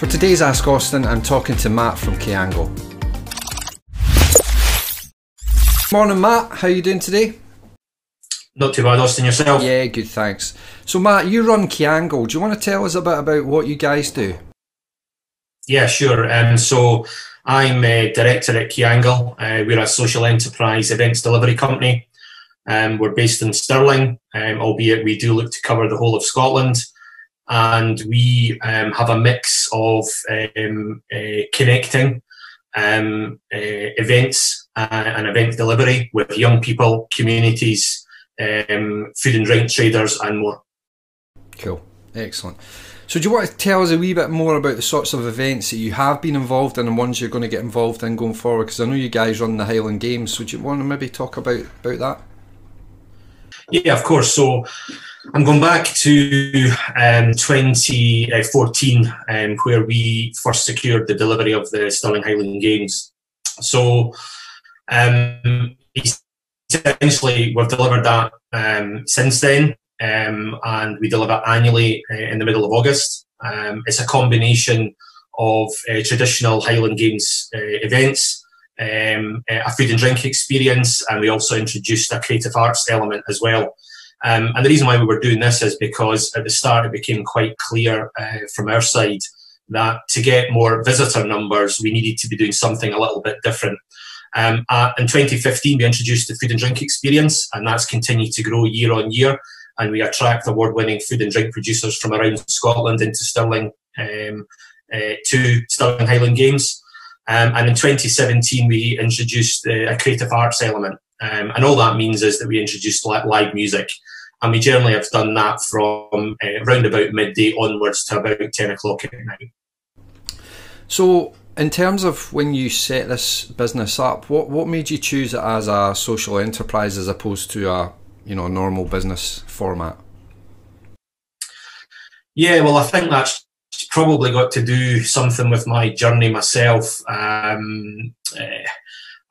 For today's Ask Austin, I'm talking to Matt from Ceangal. Morning, Matt. How you doing today? Not too bad, Austin. Yourself? Yeah, good. Thanks. So, Matt, you run Ceangal. Do you want to tell us a bit about what you guys do? Yeah, sure. Um, so, I'm a director at Ceangal. Uh, we're a social enterprise events delivery company. Um, we're based in Stirling, um, albeit we do look to cover the whole of Scotland. And we um, have a mix of um, uh, connecting um, uh, events uh, and event delivery with young people, communities, um, food and drink traders, and more. Cool. Excellent. So, do you want to tell us a wee bit more about the sorts of events that you have been involved in and ones you're going to get involved in going forward? Because I know you guys run the Highland Games, so do you want to maybe talk about, about that? Yeah, of course. So I'm going back to um, 2014, um, where we first secured the delivery of the Stirling Highland Games. So um, essentially, we've delivered that um, since then, um, and we deliver annually uh, in the middle of August. Um, it's a combination of uh, traditional Highland Games uh, events a food and drink experience, and we also introduced a creative arts element as well. Um, and the reason why we were doing this is because at the start it became quite clear uh, from our side that to get more visitor numbers, we needed to be doing something a little bit different. Um, uh, in 2015, we introduced the food and drink experience, and that's continued to grow year on year. And we attract award winning food and drink producers from around Scotland into Stirling um, uh, to Stirling Highland Games. Um, and in 2017, we introduced uh, a creative arts element. Um, and all that means is that we introduced live music. And we generally have done that from uh, around about midday onwards to about 10 o'clock at night. So, in terms of when you set this business up, what, what made you choose it as a social enterprise as opposed to a you know normal business format? Yeah, well, I think that's probably got to do something with my journey myself. Um, uh,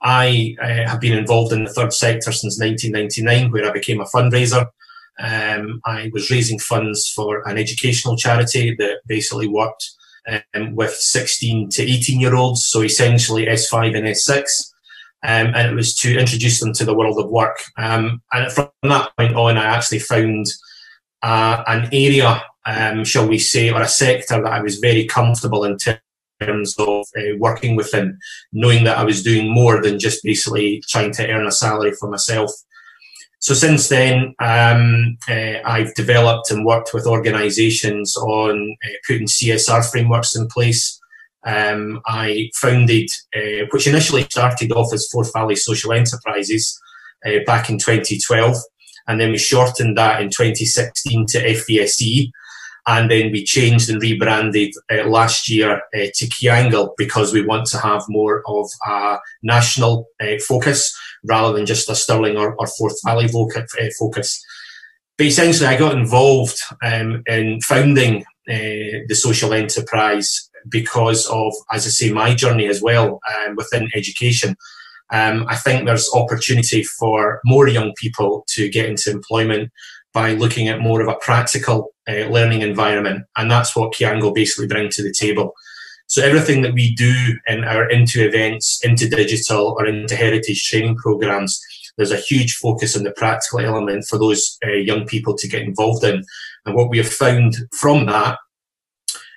I uh, have been involved in the third sector since 1999, where I became a fundraiser. Um, I was raising funds for an educational charity that basically worked um, with 16 to 18 year olds, so essentially S5 and S6. Um, and it was to introduce them to the world of work. Um, and from that point on, I actually found uh, an area um, shall we say, or a sector that I was very comfortable in of uh, working within, knowing that I was doing more than just basically trying to earn a salary for myself. So since then, um, uh, I've developed and worked with organisations on uh, putting CSR frameworks in place. Um, I founded, uh, which initially started off as Forth Valley Social Enterprises uh, back in 2012, and then we shortened that in 2016 to FVSE, and then we changed and rebranded uh, last year uh, to Ceangal because we want to have more of a national uh, focus rather than just a Stirling or, or Forth Valley uh, focus. But essentially, I got involved um, in founding uh, the social enterprise because of, as I say, my journey as well um, within education. Um, I think there's opportunity for more young people to get into employment by looking at more of a practical uh, learning environment. And that's what Ceangal basically bring to the table. So everything that we do in our into events, into digital or into heritage training programs, there's a huge focus on the practical element for those uh, young people to get involved in. And what we have found from that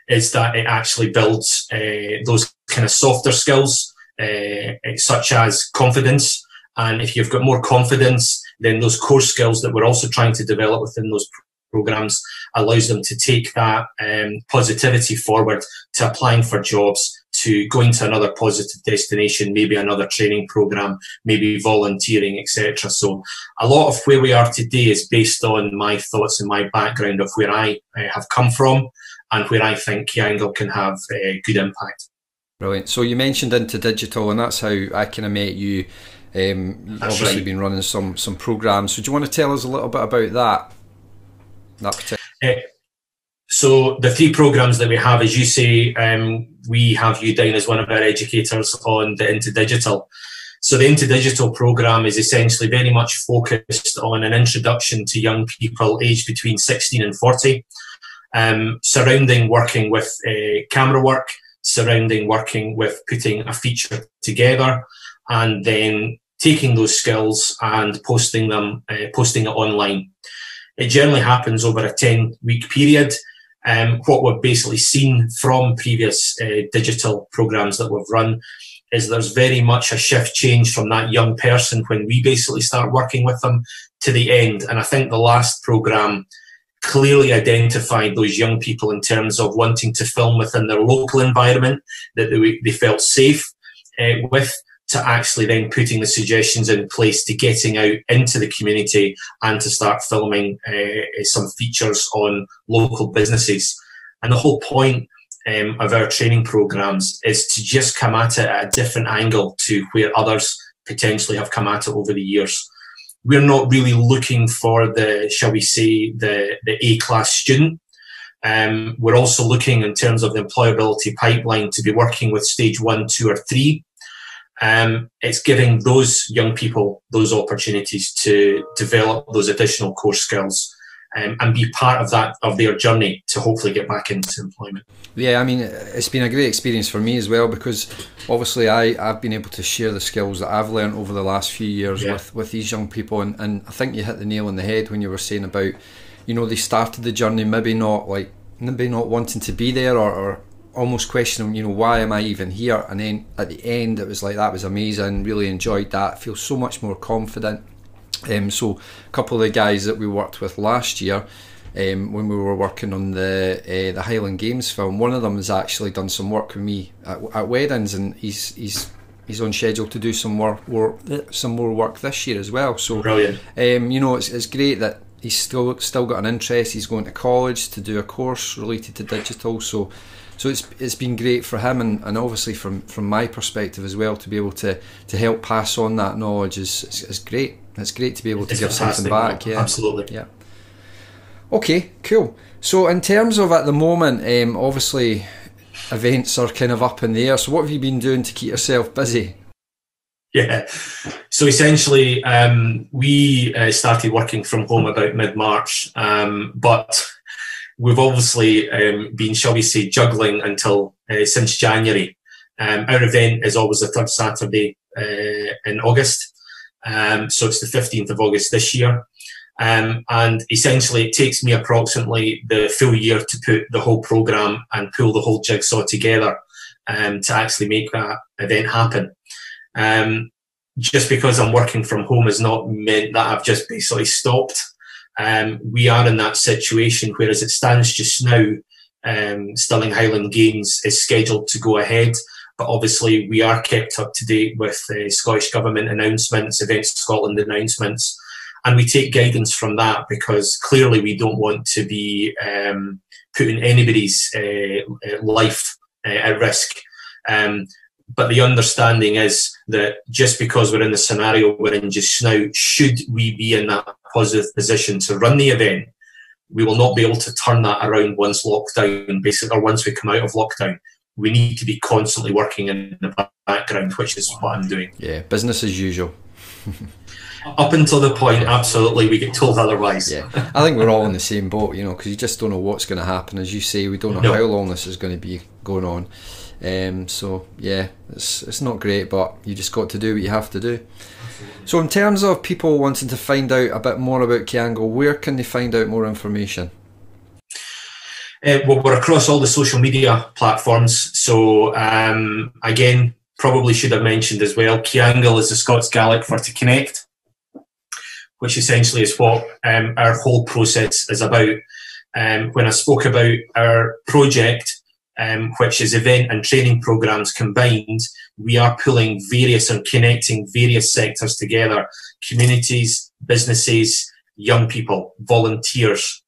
is that it actually builds uh, those kind of softer skills, uh, such as confidence. And if you've got more confidence, then those core skills that we're also trying to develop within those programs allows them to take that um, positivity forward to applying for jobs to going to another positive destination, maybe another training program, maybe volunteering, etc. So a lot of where we are today is based on my thoughts and my background of where I uh, have come from and where I think Ceangal can have a good impact. Brilliant. So you mentioned into digital, and that's how I kind of met you. Um, obviously, right. been running some some programs. So do you want to tell us a little bit about that? That particular. Uh, so the three programs that we have, as you say, um, we have you down as one of our educators on the Into Digital. So the Into Digital program is essentially very much focused on an introduction to young people aged between 16 and 40. um, surrounding working with uh, camera work, surrounding working with putting a feature together, and then taking those skills and posting them, uh, posting it online. It generally happens over a 10 week period. Um, what we've basically seen from previous uh, digital programs that we've run is there's very much a shift change from that young person when we basically start working with them to the end. And I think the last program clearly identified those young people in terms of wanting to film within their local environment that they, they felt safe uh, with to actually then putting the suggestions in place to getting out into the community and to start filming uh, some features on local businesses. And the whole point um, of our training programs is to just come at it at a different angle to where others potentially have come at it over the years. We're not really looking for the, shall we say, the, the A class student. Um, we're also looking in terms of the employability pipeline to be working with stage one, two, or three um, it's giving those young people those opportunities to develop those additional core skills um, and be part of that of their journey to hopefully get back into employment. Yeah, I mean, it's been a great experience for me as well because obviously I, I've been able to share the skills that I've learned over the last few years yeah. with, with these young people. And, and I think you hit the nail on the head when you were saying about, you know, they started the journey maybe not like, maybe not wanting to be there or, or almost questioning, you know, why am I even here? And then at the end, it was like that was amazing. Really enjoyed that. Feel so much more confident. Um, so a couple of the guys that we worked with last year. Um, when we were working on the uh, the Highland Games film, one of them has actually done some work with me at, at weddings, and he's he's he's on schedule to do some more, more some more work this year as well. So brilliant. Um, you know, it's, it's great that he's still still got an interest. He's going to college to do a course related to digital. So so it's it's been great for him and, and obviously from, from my perspective as well to be able to, to help pass on that knowledge is, is, is great. It's great to be able to it's give something back. Yeah, absolutely. Yeah. Okay, cool. So in terms of at the moment, um, obviously events are kind of up in the air. So what have you been doing to keep yourself busy? Yeah. So essentially, um, we uh, started working from home about mid March, um, but we've obviously um, been, shall we say, juggling until uh, since January. Um, our event is always the third Saturday uh, in August, um, so it's the 15th of August this year. Um, and essentially, it takes me approximately the full year to put the whole program and pull the whole jigsaw together um, to actually make that event happen. Um, just because I'm working from home has not meant that I've just basically stopped. Um, we are in that situation, whereas it stands just now, um, Stirling Highland Games is scheduled to go ahead, but obviously we are kept up to date with uh, Scottish Government announcements, Events Scotland announcements, and we take guidance from that because clearly we don't want to be um, putting anybody's uh, uh life uh, at risk. Um, but the understanding is that just because we're in the scenario we're in just now, should we be in that positive position to run the event, we will not be able to turn that around once lockdown, basically, or once we come out of lockdown. We need to be constantly working in the background, which is what I'm doing. Yeah, business as usual. Up until the point, absolutely, we get told otherwise. Yeah, I think we're all in the same boat, you know, because you just don't know what's going to happen. As you say, we don't know no. how long this is going to be going on. Um, so yeah, it's it's not great, but you just got to do what you have to do. So, in terms of people wanting to find out a bit more about Ceangal, where can they find out more information? Uh, well, we're across all the social media platforms. So, um, again, probably should have mentioned as well, Ceangal is the Scots Gaelic for to connect, which essentially is what um, our whole process is about. Um, when I spoke about our project, um, which is event and training programs combined, we are pulling various and connecting various sectors together communities, businesses, young people, volunteers.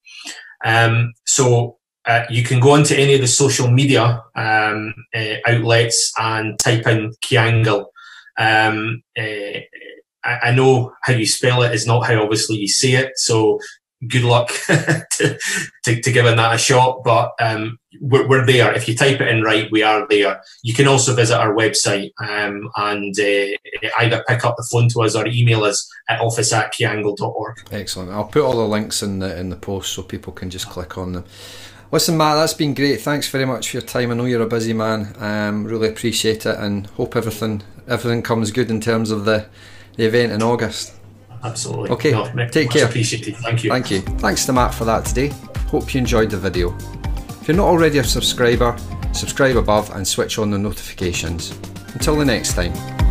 Um, so uh, you can go onto any of the social media um, uh, outlets and type in Ceangal. Um, uh, I, I know how you spell it is not how obviously you see it. So good luck to, to, to, giving that a shot. But um, we're, we're, there. If you type it in right, we are there. You can also visit our website um, and uh, either pick up the phone to us or email us at office at ceangal.org. Excellent. I'll put all the links in the in the post so people can just click on them. Listen, Matt, that's been great. Thanks very much for your time. I know you're a busy man. Um, really appreciate it, and hope everything everything comes good in terms of the the event in August. Absolutely. Okay. No, take care. Appreciated. Thank you. Thank you. Thanks to Matt for that today. Hope you enjoyed the video. If you're not already a subscriber, subscribe above and switch on the notifications. Until the next time.